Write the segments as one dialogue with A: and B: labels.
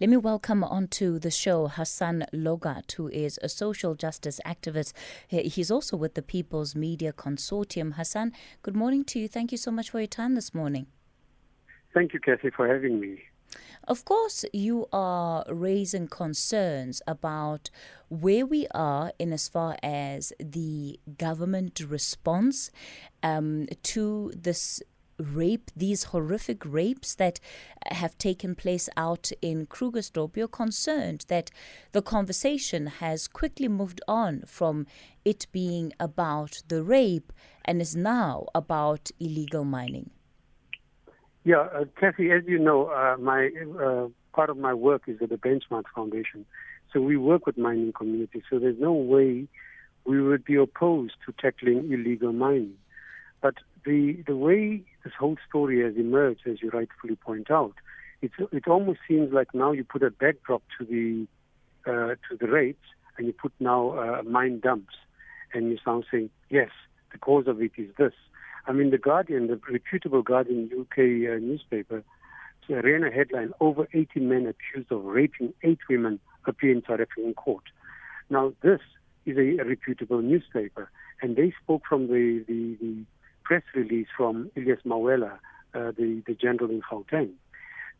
A: Let me welcome onto the show Hassen Lorgat, who is a social justice activist. He's also with the People's Media Consortium. Hassen, good morning to you. Thank you so much for your time this morning.
B: Thank you, Kathy, for having me.
A: Of course, you are raising concerns about where we are in as far as the government response um, to this rape, these horrific rapes that have taken place out in Krugersdorp, you're concerned that the conversation has quickly moved on from it being about the rape and is now about illegal mining.
B: Yeah, uh, Kathy, as you know, uh, my uh, part of my work is at the Benchmark Foundation. So we work with mining communities. So there's no way we would be opposed to tackling illegal mining. But the the way this whole story has emerged, as you rightfully point out, it's, it almost seems like now you put a backdrop to the uh, to the rapes, and you put now uh, mine dumps, and you're saying yes, the cause of it is this. I mean, the Guardian, the reputable Guardian UK uh, newspaper, ran a headline: over 80 men accused of raping eight women appear in South African court. Now, this is a, a reputable newspaper, and they spoke from the, the, the press release from Elias Mawela, uh, the, the general in Gauteng.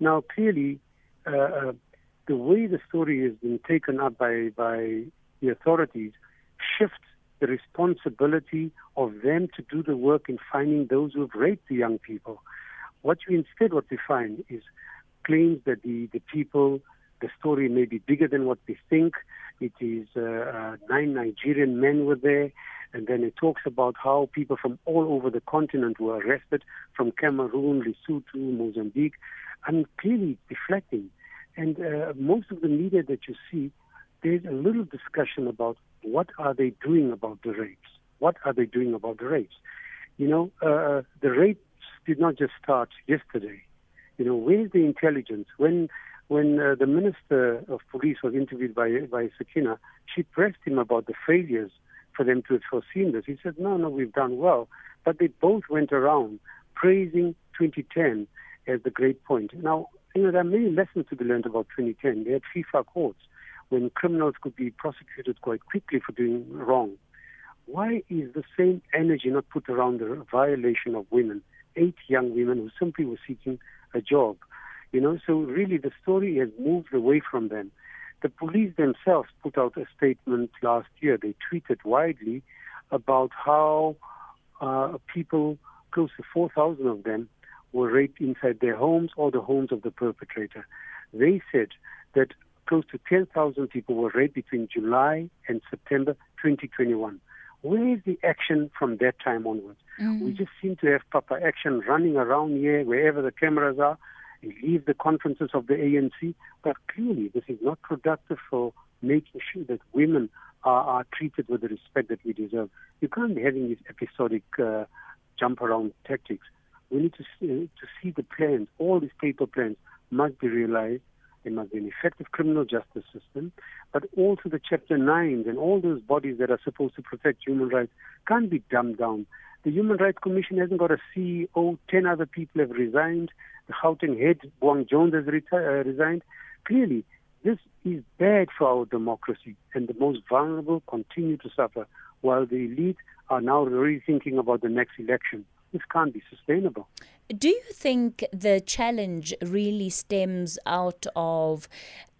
B: Now, clearly, uh, uh, the way the story has been taken up by, by the authorities shifts the responsibility of them to do the work in finding those who have raped the young people. What you instead what we find is claims that the, the people, the story may be bigger than what we think. It is uh, uh, nine Nigerian men were there. And then it talks about how people from all over the continent were arrested, from Cameroon, Lesotho, Mozambique, and clearly deflecting. And uh, most of the media that you see, there's a little discussion about what are they doing about the rapes? What are they doing about the rapes? You know, uh, the rapes did not just start yesterday. You know, where's the intelligence? When when uh, the minister of police was interviewed by by Sakina, she pressed him about the failures for them to have foreseen this. He said, no, no, we've done well. But they both went around praising 2010 as the great point. Now, you know, there are many lessons to be learned about 2010. They had FIFA courts when criminals could be prosecuted quite quickly for doing wrong. Why is the same energy not put around the violation of women, eight young women who simply were seeking a job? You know, so really the story has moved away from them. The police themselves put out a statement last year. They tweeted widely about how uh, people, close to 4,000 of them, were raped inside their homes or the homes of the perpetrator. They said that close to 10,000 people were raped between July and September 2021. Where is the action from that time onwards? Mm. We just seem to have proper action running around here wherever the cameras are leave the conferences of the ANC, but clearly this is not productive for making sure that women are, are treated with the respect that we deserve. You can't be having these episodic uh, jump around tactics. We need to see, to see the plans. All these paper plans must be realized. There must be an effective criminal justice system, but also the Chapter 9s and all those bodies that are supposed to protect human rights can't be dumbed down. The Human Rights Commission hasn't got a CEO. Ten other people have resigned. The Gauteng head, Buang Jones, has reti- uh, resigned. Clearly, this is bad for our democracy, and the most vulnerable continue to suffer, while the elite are now really thinking about the next election. This can't be sustainable.
A: Do you think the challenge really stems out of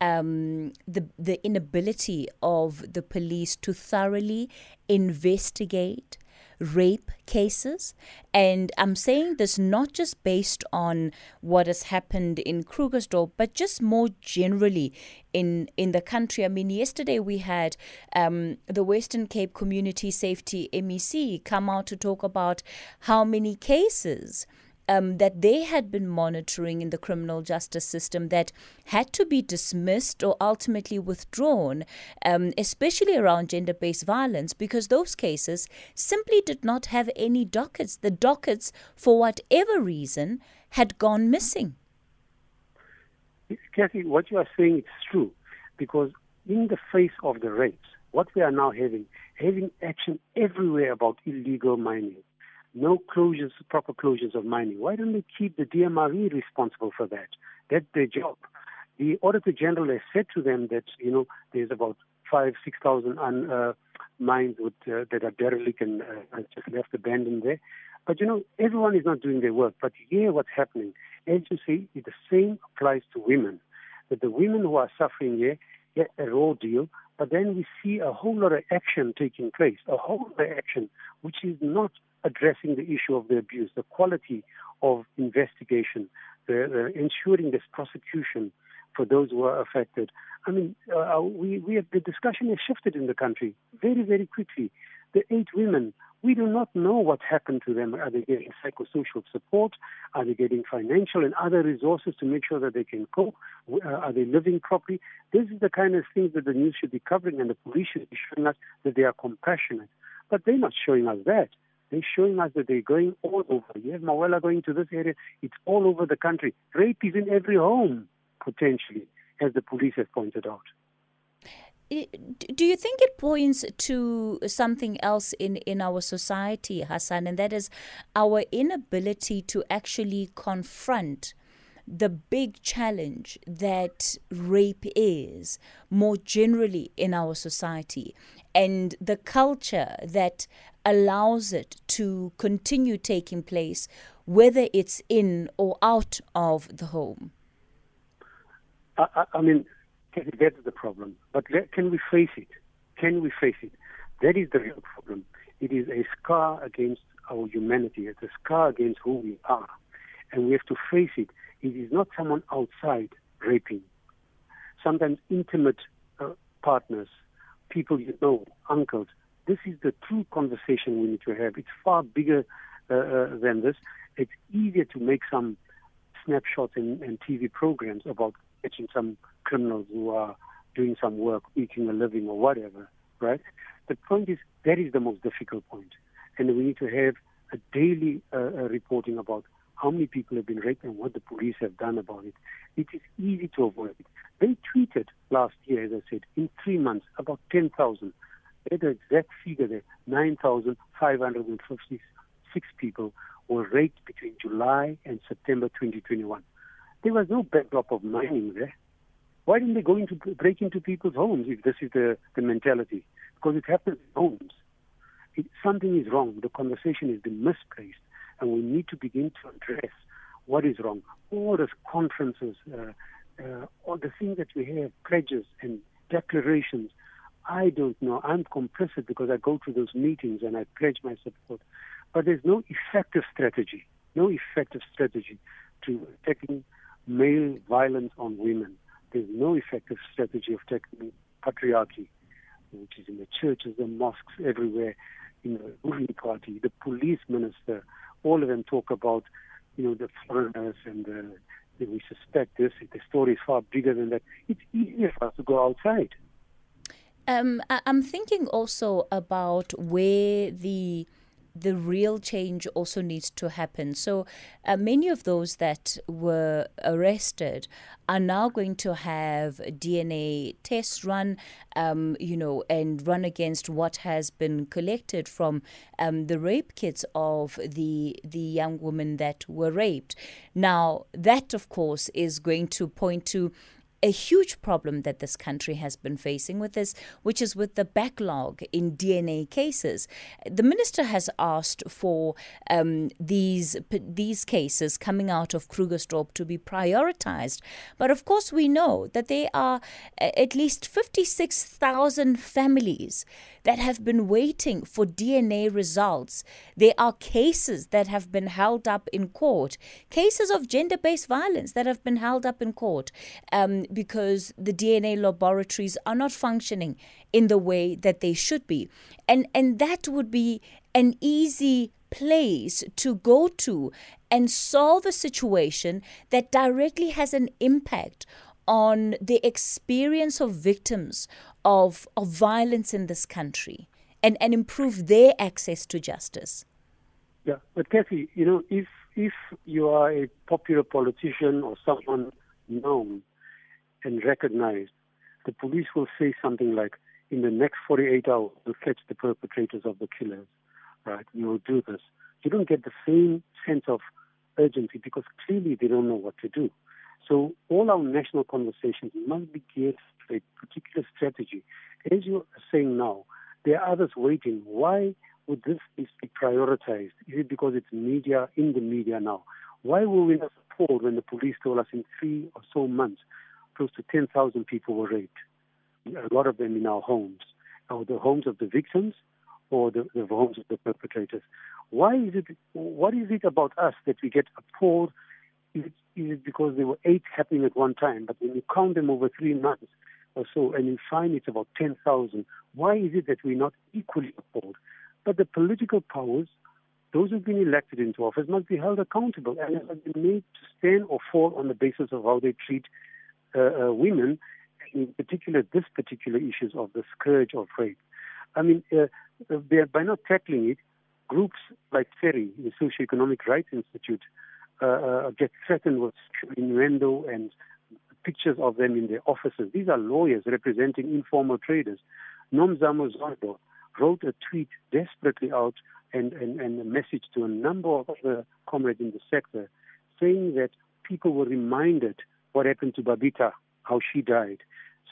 A: um, the the inability of the police to thoroughly investigate rape cases. And I'm saying this not just based on what has happened in Krugersdorp, but just more generally in, in the country. I mean, yesterday we had um, the Western Cape Community Safety MEC come out to talk about how many cases um, that they had been monitoring in the criminal justice system that had to be dismissed or ultimately withdrawn, um, especially around gender based violence, because those cases simply did not have any dockets. The dockets, for whatever reason, had gone missing.
B: Kathy, what you are saying is true, because in the face of the rapes, what we are now having, having action everywhere about illegal mining, no closures, proper closures of mining. Why don't they keep the DMRE responsible for that? That's their job. the Auditor General has said to them that, you know, there's about five, 6,000 un, uh, mines with, uh, that are derelict and uh, just left abandoned there. But, you know, everyone is not doing their work. But here what's happening, as you see, the same applies to women. That the women who are suffering here get a raw deal, but then we see a whole lot of action taking place, a whole lot of action which is not addressing the issue of the abuse, the quality of investigation, the, the ensuring this prosecution for those who are affected. I mean, uh, we, we have, the discussion has shifted in the country very, very quickly. The eight women, we do not know what happened to them. Are they getting psychosocial support? Are they getting financial and other resources to make sure that they can cope? Uh, are they living properly? This is the kind of things that the news should be covering, and the police should be showing us that they are compassionate. But they're not showing us that. They're showing us that they're going all over. Have Mawela going to this area. It's all over the country. Rape is in every home potentially, as the police have pointed out.
A: Do you think it points to something else in, in our society, Hassen, and that is our inability to actually confront the big challenge that rape is more generally in our society and the culture that allows it to continue taking place, whether it's in or out of the home?
B: I, I mean, that's the problem. But can we face it? Can we face it? That is the real problem. It is a scar against our humanity. It's a scar against who we are. And we have to face it. It is not someone outside raping. Sometimes intimate uh, partners, people you know, uncles. This is the true conversation we need to have. It's far bigger uh, uh, than this. It's easier to make some snapshots and, and TV programs about catching some criminals who are doing some work, eating a living or whatever, right? The point is that is the most difficult point, and we need to have a daily uh, uh, reporting about how many people have been raped and what the police have done about it. It is easy to avoid it. They tweeted last year, as I said, in three months about 10,000. They had the exact figure there, 9,556 people were raped between July and September 2021. There was no backdrop of mining there. Why didn't they go into break into people's homes if this is the, the mentality? Because it happens in homes. It, something is wrong. The conversation has been misplaced, and we need to begin to address what is wrong. All those conferences, uh, uh, all the things that we have, pledges and declarations. I don't know. I'm complicit because I go to those meetings and I pledge my support. But there's no effective strategy, no effective strategy to tackling male violence on women. There's no effective strategy of tackling patriarchy, which is in the churches, the mosques, everywhere, in the ruling party, the police minister, all of them talk about, you know, the foreigners and the, that we suspect this. The story is far bigger than that. It's easier for us to go outside.
A: Um, I'm thinking also about where the the real change also needs to happen. So, uh, many of those that were arrested are now going to have DNA tests run, um, you know, and run against what has been collected from um, the rape kits of the the young women that were raped. Now, that of course is going to point to a huge problem that this country has been facing with this, which is with the backlog in DNA cases. The minister has asked for um, these these cases coming out of Krugersdorp to be prioritized, but of course we know that there are at least fifty six thousand families that have been waiting for DNA results. There are cases that have been held up in court, cases of gender based violence that have been held up in court. Um, because the DNA laboratories are not functioning in the way that they should be. And, and that would be an easy place to go to and solve a situation that directly has an impact on the experience of victims of, of violence in this country and, and improve their access to justice.
B: Yeah, but Kathy, you know, if if you are a popular politician or someone known, and recognized, the police will say something like, in the next 48 hours, we'll catch the perpetrators of the killers, right? We will do this. You don't get the same sense of urgency because clearly they don't know what to do. So all our national conversations must be geared to a particular strategy. As you are saying now, there are others waiting. Why would this be prioritized? Is it because it's media in the media now? Why were we not appalled when the police told us in three or so months close to 10,000 people were raped? A lot of them in our homes, or the homes of the victims, or the, the homes of the perpetrators. Why is it? What is it about us that we get appalled? Is it, is it because there were eight happening at one time, but when you count them over three months or so, and you find it's about 10,000, why is it that we're not equally appalled? But the political powers, those who've been elected into office, must be held accountable and must be made to stand or fall on the basis of how they treat uh, uh, women, in particular, this particular issues of the scourge of rape. I mean, uh, by not tackling it, groups like SERI, the Socioeconomic Rights Institute, uh, uh, get threatened with innuendo and pictures of them in their offices. These are lawyers representing informal traders. Nomzamo Zondo wrote a tweet desperately out and, and, and a message to a number of other comrades in the sector saying that people were reminded what happened to Babita, how she died.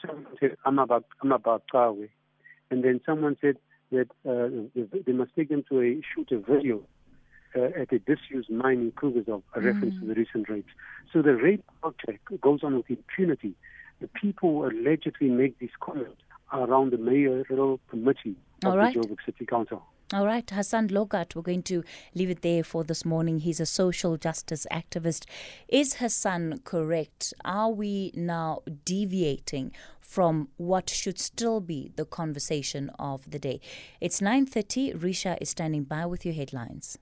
B: Someone said, I'm about, I'm about Kawe. And then someone said that uh, they must take them to a shoot a video uh, at a disused mine in Krugersdorp, a mm. reference to the recent rapes. So the rape project goes on with impunity. The people who allegedly make these comments are around the mayoral committee of All right. the Joburg City Council.
A: All right, Hassen Lorgat, we're going to leave it there for this morning. He's a social justice activist. Is Hassen correct? Are we now deviating from what should still be the conversation of the day? It's 9:30. Risha is standing by with your headlines.